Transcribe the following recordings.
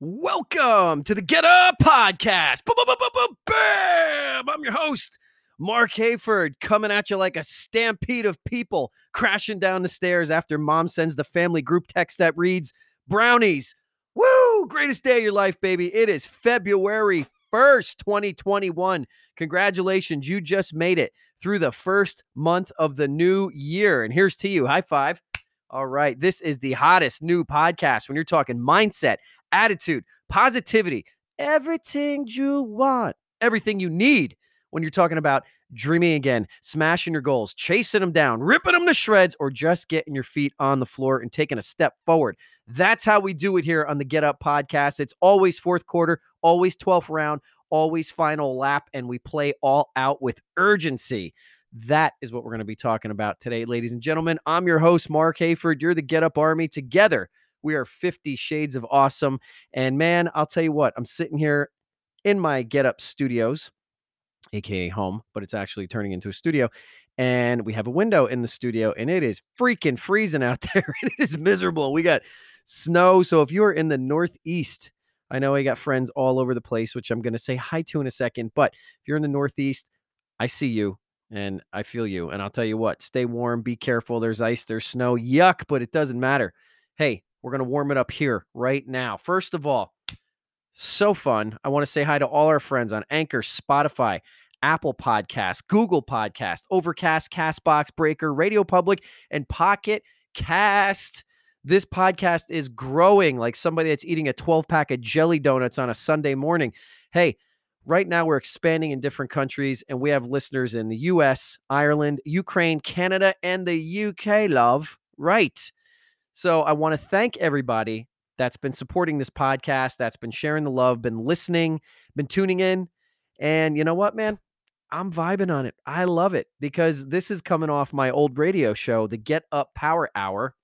Welcome to the Get Up Podcast. Boom, boom, boom, bam! I'm your host, Marc Hayford, coming at you like a stampede of people crashing down the stairs after mom sends the family group text that reads, Brownies. Woo! Greatest day of your life, baby. It is February 1st, 2021. Congratulations. You just made it through the first month of the new year. And here's to you. High five. All right. This is the hottest new podcast when you're talking mindset, attitude, positivity, everything you want, everything you need when you're talking about dreaming again, smashing your goals, chasing them down, ripping them to shreds, or just getting your feet on the floor and taking a step forward. That's how we do it here on the Get Up podcast. It's always fourth quarter, always 12th round, always final lap, and we play all out with urgency. That is what we're going to be talking about today, ladies and gentlemen. I'm your host, Marc Hayford. You're the Get Up Army. Together, we are 50 shades of awesome. And man, I'll tell you what, I'm sitting here in my Get Up studios, aka home, but it's actually turning into a studio. And we have a window in the studio, and it is freaking freezing out there. it is miserable. We got snow. So if you're in the Northeast, I know I got friends all over the place, which I'm going to say hi to in a second. But if you're in the Northeast, I see you and I feel you. And I'll tell you what, stay warm, be careful. There's ice, there's snow. Yuck, but it doesn't matter. Hey, we're going to warm it up here right now. First of all, so fun. I want to say hi to all our friends on Anchor, Spotify, Apple Podcast, Google Podcast, Overcast, Castbox, Breaker, Radio Public, and Pocket Cast. This podcast is growing like somebody that's eating a 12 pack of jelly donuts on a Sunday morning. Hey, right now we're expanding in different countries and we have listeners in the US, Ireland, Ukraine, Canada, and the UK, love. Right. So I want to thank everybody that's been supporting this podcast, that's been sharing the love, been listening, been tuning in. And you know what, man? I'm vibing on it. I love it because this is coming off my old radio show, the Get Up Power Hour.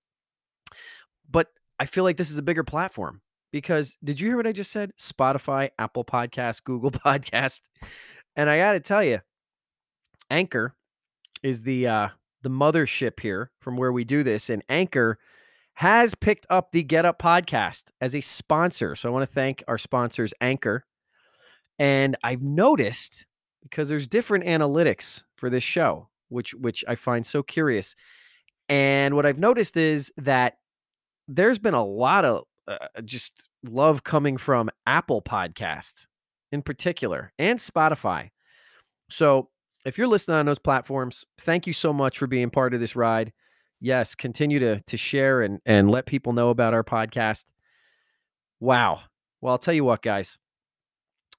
But I feel like this is a bigger platform because did you hear what I just said? Spotify, Apple Podcast, Google Podcast. And I got to tell you, Anchor is the uh the mothership here from where we do this and Anchor has picked up the Get Up podcast as a sponsor. So I want to thank our sponsors Anchor. And I've noticed because there's different analytics for this show, which which I find so curious. And what I've noticed is that there's been a lot of uh, just love coming from Apple Podcast in particular and Spotify. So if you're listening on those platforms, thank you so much for being part of this ride. Yes, continue to to share and and let people know about our podcast. Wow. Well, I'll tell you what, guys.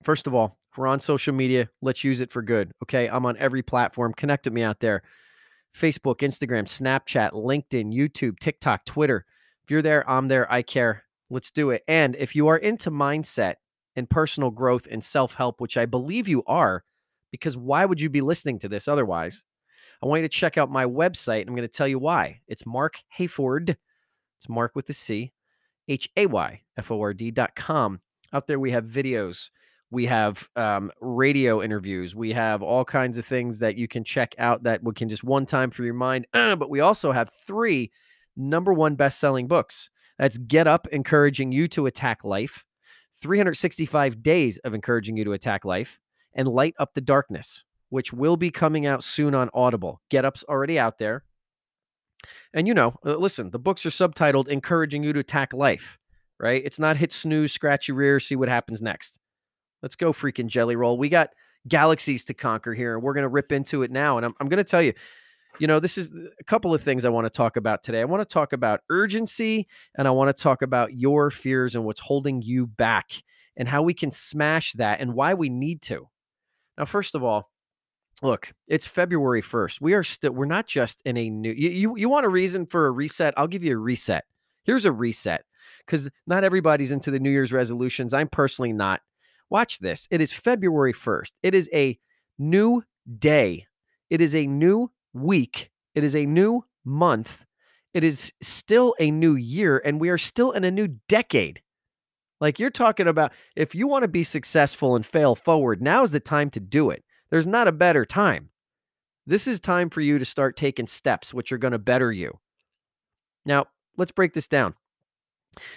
First of all, we're on social media, let's use it for good. Okay. I'm on every platform. Connect with me out there Facebook, Instagram, Snapchat, LinkedIn, YouTube, TikTok, Twitter. If you're there, I'm there. I care. Let's do it. And if you are into mindset and personal growth and self help, which I believe you are, because why would you be listening to this otherwise? I want you to check out my website. I'm going to tell you why. It's Marc Hayford. It's Marc with the C, H A Y F O R D dot com. Out there, we have videos, we have um, radio interviews, we have all kinds of things that you can check out that we can just one time for your mind. But we also have three number one best selling books. That's Get Up, encouraging you to attack life, 365 Days of Encouraging You to Attack Life, and Light Up the Darkness, which will be coming out soon on Audible. Get Up's already out there. And you know, uh, listen, the books are subtitled Encouraging You to Attack Life, right? It's not hit snooze, scratch your rear, see what happens next. Let's go, freaking jelly roll. We got galaxies to conquer here, and we're going to rip into it now. And I'm, I'm going to tell you, you know, this is a couple of things I want to talk about today. I want to talk about urgency, and I want to talk about your fears and what's holding you back, and how we can smash that, and why we need to. Now, first of all, look, it's February 1st. We are still, we're not just in a new, you, you, you want a reason for a reset? I'll give you a reset. Here's a reset because not everybody's into the New Year's resolutions. I'm personally not. Watch this. It is February 1st. It is a new day. It is a new week. It is a new month. It is still a new year, and we are still in a new decade. Like you're talking about, if you want to be successful and fail forward, now is the time to do it. There's not a better time. This is time for you to start taking steps which are going to better you. Now, let's break this down.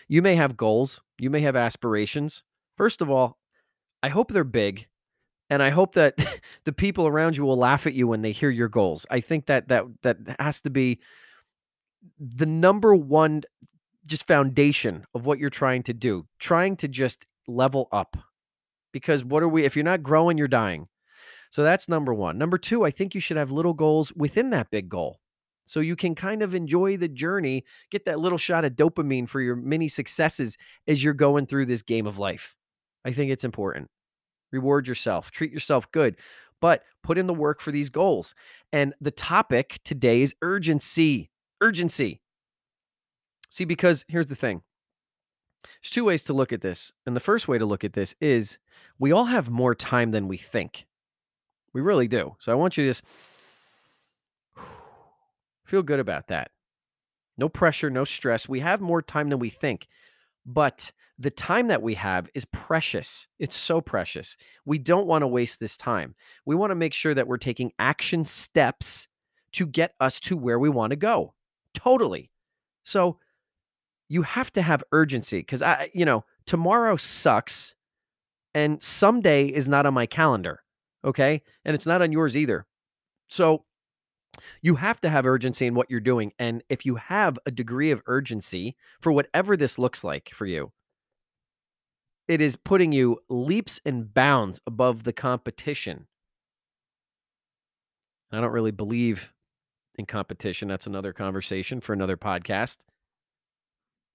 You may have goals, you may have aspirations. First of all, I hope they're big and I hope that the people around you will laugh at you when they hear your goals. I think that that that has to be the number one just foundation of what you're trying to do. Trying to just level up. Because what are we if you're not growing, you're dying. So that's number 1. Number 2, I think you should have little goals within that big goal. So you can kind of enjoy the journey, get that little shot of dopamine for your mini successes as you're going through this game of life. I think it's important. Reward yourself, treat yourself good, but put in the work for these goals. And the topic today is urgency. Urgency. See, because here's the thing there's two ways to look at this. And the first way to look at this is we all have more time than we think. We really do. So I want you to just feel good about that. No pressure, no stress. We have more time than we think. But the time that we have is precious. It's so precious. We don't want to waste this time. We want to make sure that we're taking action steps to get us to where we want to go. Totally. So you have to have urgency because I, you know, tomorrow sucks and someday is not on my calendar. Okay. And it's not on yours either. So you have to have urgency in what you're doing. And if you have a degree of urgency for whatever this looks like for you, it is putting you leaps and bounds above the competition. I don't really believe in competition. That's another conversation for another podcast.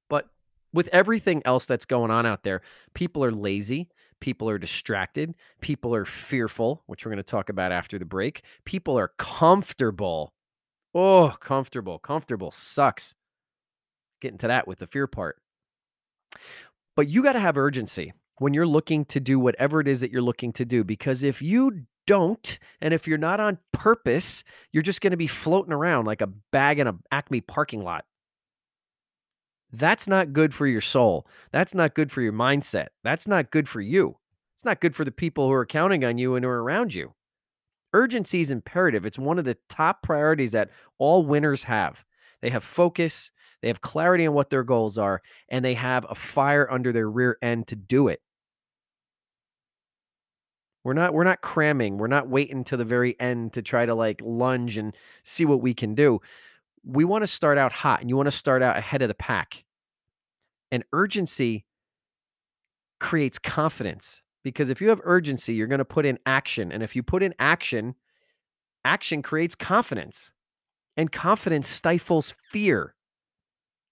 But with everything else that's going on out there, people are lazy. People are distracted. People are fearful, which we're going to talk about after the break. People are comfortable. Oh, comfortable. Comfortable sucks. Getting to that with the fear part. But you got to have urgency when you're looking to do whatever it is that you're looking to do. Because if you don't, and if you're not on purpose, you're just going to be floating around like a bag in a Acme parking lot. That's not good for your soul. That's not good for your mindset. That's not good for you. It's not good for the people who are counting on you and who are around you. Urgency is imperative. It's one of the top priorities that all winners have. They have focus, they have clarity on what their goals are, and they have a fire under their rear end to do it. We're not we're not cramming. We're not waiting to the very end to try to like lunge and see what we can do. We want to start out hot and you want to start out ahead of the pack. And urgency creates confidence because if you have urgency, you're going to put in action. And if you put in action, action creates confidence. And confidence stifles fear.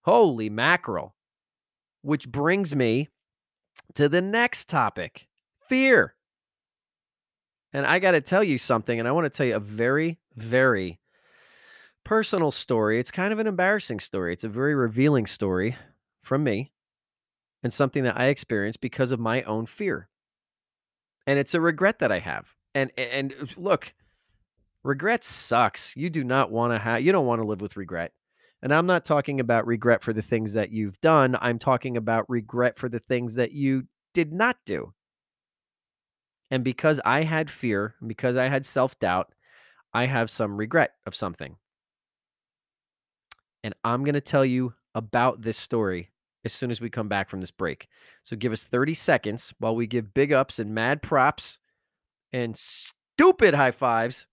Holy mackerel. Which brings me to the next topic fear. And I got to tell you something, and I want to tell you a very, very personal story. It's kind of an embarrassing story. It's a very revealing story from me and something that I experienced because of my own fear. And it's a regret that I have. And and uh, look, regret sucks. You do not want to have you don't want to live with regret. And I'm not talking about regret for the things that you've done. I'm talking about regret for the things that you did not do. And because I had fear, because I had self doubt, I have some regret of something. And I'm going to tell you about this story as soon as we come back from this break. So give us 30 seconds while we give big ups and mad props and stupid high fives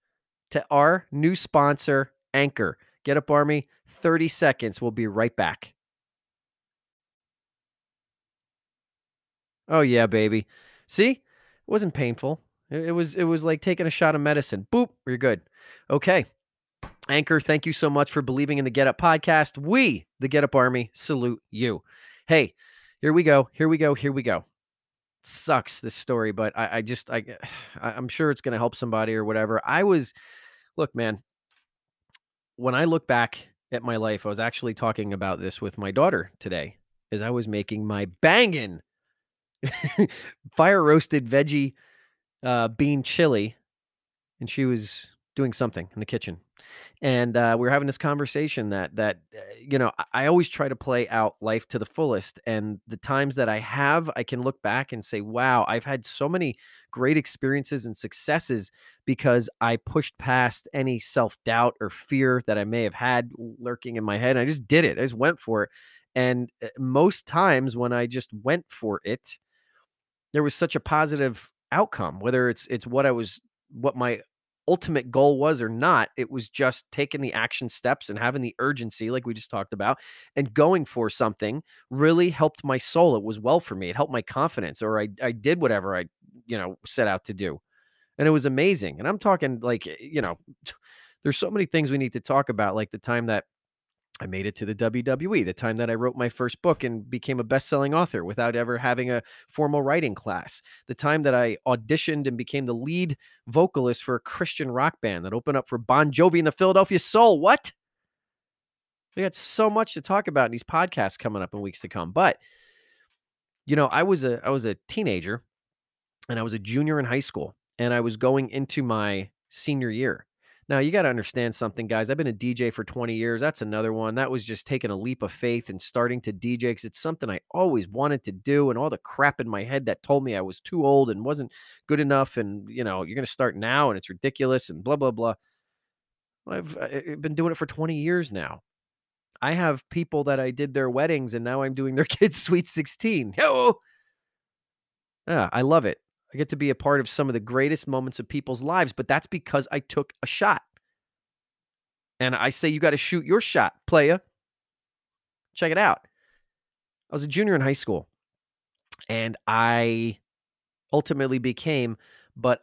to our new sponsor, Anchor. Get up, Army. 30 seconds. We'll be right back. Oh, yeah, baby. See? It wasn't painful. It, was it was like taking a shot of medicine. Boop, you're good. Okay. Anchor, thank you so much for believing in the Get Up podcast. We, the Get Up Army, salute you. Hey, here we go. Here we go. Here we go. sucks this story, but I, I just I I'm sure it's gonna help somebody or whatever. I was look, man, when I look back at my life, I was actually talking about this with my daughter today as I was making my banging fire roasted veggie uh, bean chili, and she was doing something in the kitchen, and uh, we were having this conversation that that uh, you know I, I always try to play out life to the fullest, and the times that I have, I can look back and say, "Wow, I've had so many great experiences and successes because I pushed past any self doubt or fear that I may have had lurking in my head. I just did it. I just went for it." And uh, most times when I just went for it, there was such a positive outcome, whether it's it's what I was what my ultimate goal was or not. It was just taking the action steps and having the urgency, like we just talked about, and going for something really helped my soul. It was well for me. It helped my confidence, or I I did whatever I you know set out to do, and it was amazing. And I'm talking like eh, you know, there's so many things we need to talk about, like the time that I made it to the WWE, the time that I wrote my first book and became a best-selling author without ever having a formal writing class. The time that I auditioned and became the lead vocalist for a Christian rock band that opened up for Bon Jovi and the Philadelphia Soul. What? We got so much to talk about in these podcasts coming up in weeks to come. But you know, I was a I was a teenager and I was a junior in high school and I was going into my senior year. Now, you got to understand something, guys. I've been a DJ for 20 years. That's another one. That was just taking a leap of faith and starting to DJ because it's something I always wanted to do. And all the crap in my head that told me I was too old and wasn't good enough. And, you know, you're going to start now and it's ridiculous and blah, blah, blah. I've, I've been doing it for 20 years now. I have people that I did their weddings and now I'm doing their kids' sweet 16. Yo! Yeah, I love it. I get to be a part of some of the greatest moments of people's lives, but that's because I took a shot. And I say you got to shoot your shot, playa. Check it out. I was a junior in high school and I ultimately became, but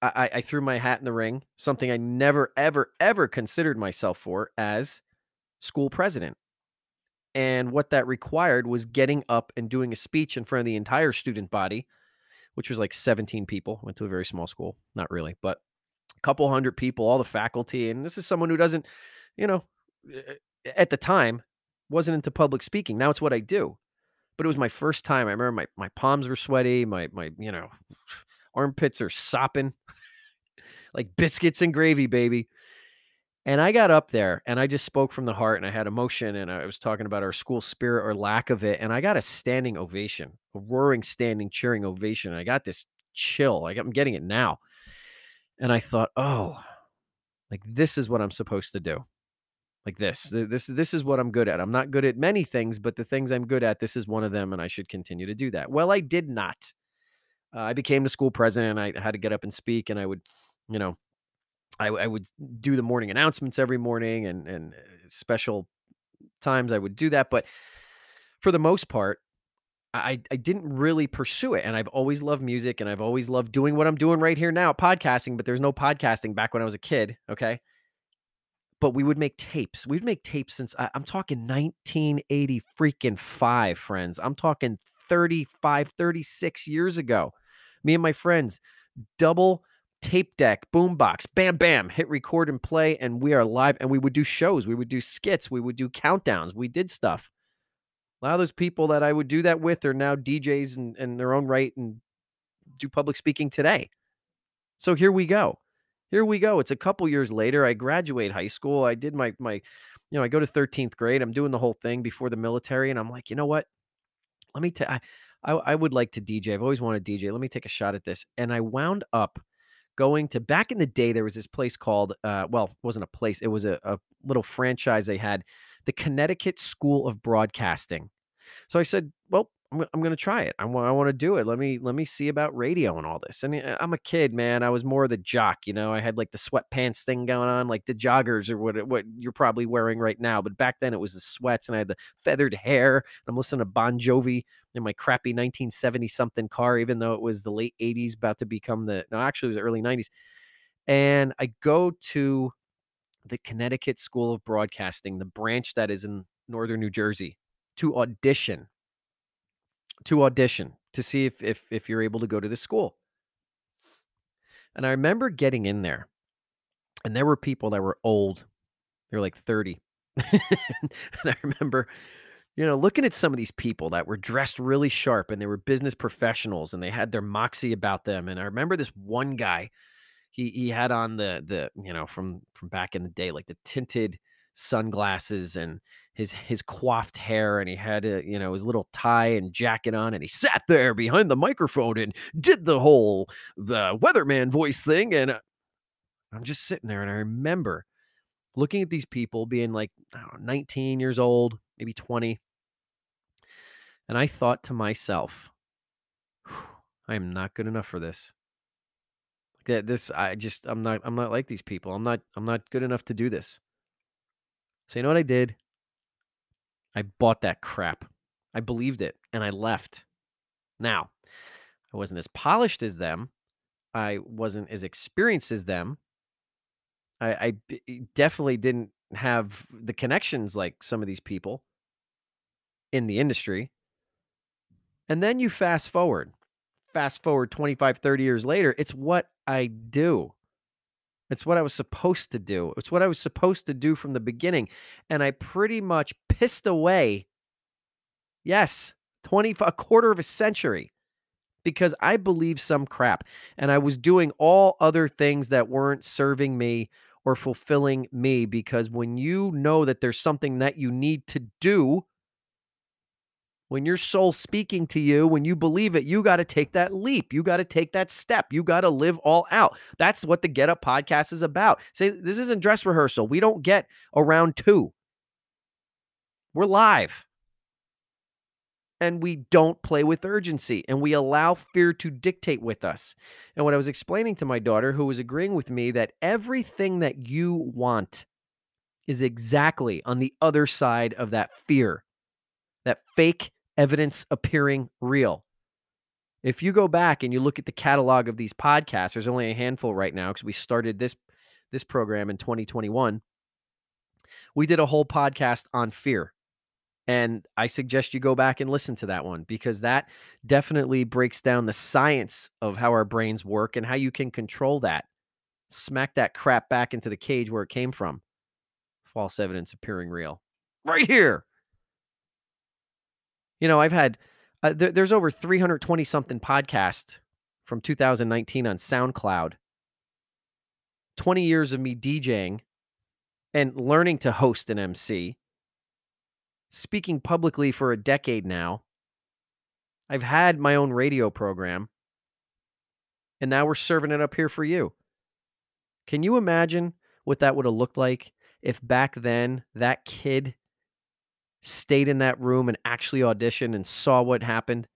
I, I threw my hat in the ring, something I never, ever, ever considered myself for as school president. And what that required was getting up and doing a speech in front of the entire student body which was like 17 people. Went to a very small school, not really, but a couple hundred people, all the faculty. And this is someone who doesn't, you know, eh, eh, eh, at the time wasn't into public speaking. Now it's what I do. But it was my first time. I remember my my palms were sweaty, my my, you know, armpits are sopping like biscuits and gravy, baby. And I got up there and I just spoke from the heart and I had emotion and I was talking about our school spirit or lack of it. And I got a standing ovation, a roaring, standing, cheering ovation. I got this chill. Like I'm getting it now. And I thought, oh, like this is what I'm supposed to do. Like this. This this is what I'm good at. I'm not good at many things, but the things I'm good at, this is one of them, and I should continue to do that. Well, I did not. Uh, I became the school president. And I had to get up and speak, and I would, you know, I, I would do the morning announcements every morning and and uh, special times I would do that. But for the most part, I, I didn't really pursue it. And I've always loved music and I've always loved doing what I'm doing right here now, podcasting, but there's no podcasting back when I was a kid. Okay. But we would make tapes. We'd make tapes since I, I'm talking 1980 freaking five, friends. I'm talking 35, 36 years ago. Me and my friends, double tape deck, boombox, bam, bam, hit record and play, and we are live. And we would do shows, we would do skits, we would do countdowns, we did stuff. A lot of those people that I would do that with are now DJs in, in their own right and do public speaking today. So here we go. Here we go. It's a couple years later. I graduate high school. I did my my, you know, I go to 13th grade. I'm doing the whole thing before the military, and I'm like, you know what? Let me. I, I I would like to DJ. I've always wanted to DJ. Let me take a shot at this. And I wound up going to back in the day there was this place called uh, well it wasn't a place it was a, a little franchise they had the connecticut school of broadcasting. So i said well I'm, I'm to try it. I want I want to do it. Let me let me see about radio and all this. And eh, I'm a kid, man. I was more the jock, you know. I had like the sweatpants thing going on, like the joggers or what what you're probably wearing right now. But back then it was the sweats and I had the feathered hair. I'm listening to Bon Jovi in my crappy 1970 something car, even though it was the late 80s, about to become the no, actually it was early 90s. And I go to the Connecticut School of Broadcasting, the branch that is in northern New Jersey, to audition to audition to see if if if you're able to go to the school. And I remember getting in there, and there were people that were old. They were like 30. and I remember, you know, looking at some of these people that were dressed really sharp and they were business professionals and they had their moxie about them. And I remember this one guy, he he had on the the, you know, from from back in the day, like the tinted sunglasses and his his coiffed hair and he had a you know his little tie and jacket on and he sat there behind the microphone and did the whole the weatherman voice thing and uh, I'm just sitting there and I remember looking at these people being like know, 19 years old maybe 20 And I thought to myself, I am not good enough for this. This I just I'm not I'm not like these people. I'm not I'm not good enough to do this. So you know what I did? I bought that crap. I believed it and I left. Now, I wasn't as polished as them. I wasn't as experienced as them. I definitely didn't have the connections like some of these people in the industry. And then you fast forward, fast forward 25, 30 years later, it's what I do. It's what I was supposed to do. It's what I was supposed to do from the beginning. And I pretty much pissed away, yes, 20, a quarter of a century because I believe some crap. And I was doing all other things that weren't serving me or fulfilling me because when you know that there's something that you need to do, when your soul's speaking to you, when you believe it, you got to take that leap. You got to take that step. You got to live all out. That's what the Get Up podcast is about. Say, this isn't dress rehearsal. We don't get around two. We're live. And we don't play with urgency and we allow fear to dictate with us. And what I was explaining to my daughter, who was agreeing with me, that everything that you want is exactly on the other side of that fear, that fake evidence appearing real. If you go back and you look at the catalog of these podcasts, there's only a handful right now because we started this this program in 2021. We did a whole podcast on fear. And I suggest you go back and listen to that one because that definitely breaks down the science of how our brains work and how you can control that. Smack that crap back into the cage where it came from. False evidence appearing real. Right here. You know, I've had uh, there, there's over 320 something podcasts from 2019 on SoundCloud. 20 years of me DJing and learning to host an MC. Speaking publicly for a decade now. I've had my own radio program. And now we're serving it up here for you. Can you imagine what that would have looked like if back then that kid stayed in that room and actually auditioned and saw what happened,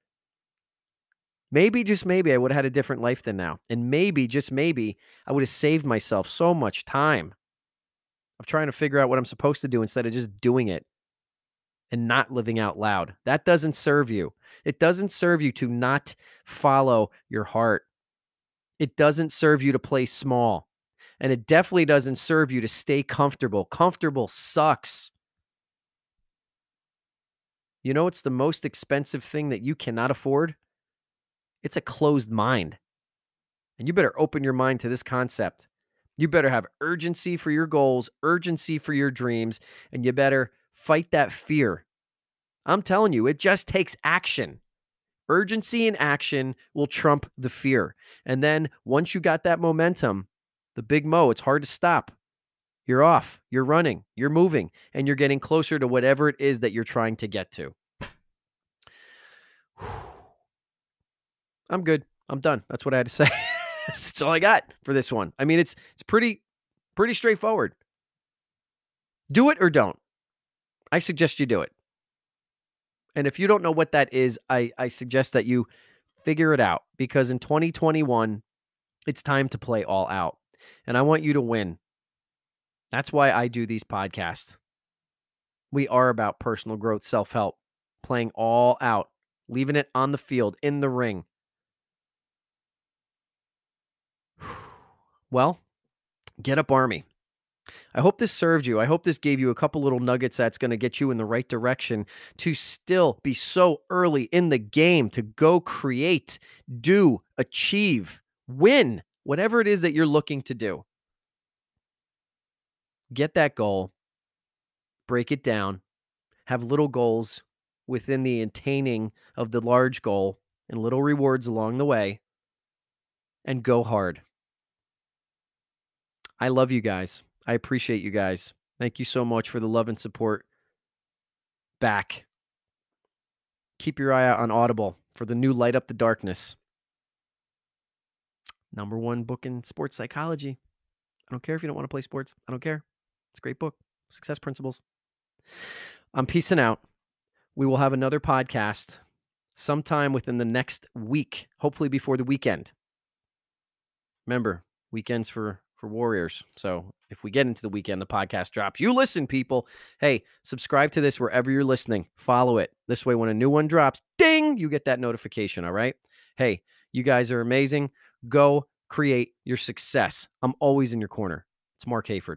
maybe, just maybe, I would have had a different life than now. And maybe, just maybe, I would have saved myself so much time of trying to figure out what I'm supposed to do instead of just doing it and not living out loud. That doesn't serve you. It doesn't serve you to not follow your heart. It doesn't serve you to play small. And it definitely doesn't serve you to stay comfortable. Comfortable sucks. You know, it's the most expensive thing that you cannot afford? It's a closed mind. And you better open your mind to this concept. You better have urgency for your goals, urgency for your dreams, and you better fight that fear. I'm telling you, it just takes action. Urgency and action will trump the fear. And then once you got that momentum, the big mo, it's hard to stop. You're off, you're running, you're moving, and you're getting closer to whatever it is that you're trying to get to. I'm good. I'm done. That's what I had to say. That's all I got for this one. I mean, it's it's pretty pretty straightforward. Do it or don't. I suggest you do it. And if you don't know what that is, I I suggest that you figure it out because in 2021 it's time to play all out. And I want you to win. That's why I do these podcasts. We are about personal growth, self help, playing all out, leaving it on the field, in the ring. Well, get up, Army. I hope this served you. I hope this gave you a couple little nuggets that's going to get you in the right direction to still be so early in the game to go create, do, achieve, win, whatever it is that you're looking to do get that goal, break it down, have little goals within the attaining of the large goal and little rewards along the way, and go hard. I love you guys. I appreciate you guys. Thank you so much for the love and support back. Keep your eye out on Audible for the new Light Up the Darkness. Number one book in sports psychology. I don't care if you don't want to play sports. I don't care. It's a great book. Success Principles. I'm peacing out. we will have another podcast sometime within the next week, hopefully before the weekend. Remember, weekends for for warriors. So if we get into the weekend, the podcast drops. You listen, people. Hey, subscribe to this wherever you're listening. Follow it. This way, when a new one drops, ding, you get that notification. All right. Hey, you guys are amazing. Go create your success. I'm always in your corner. It's Marc Hayford.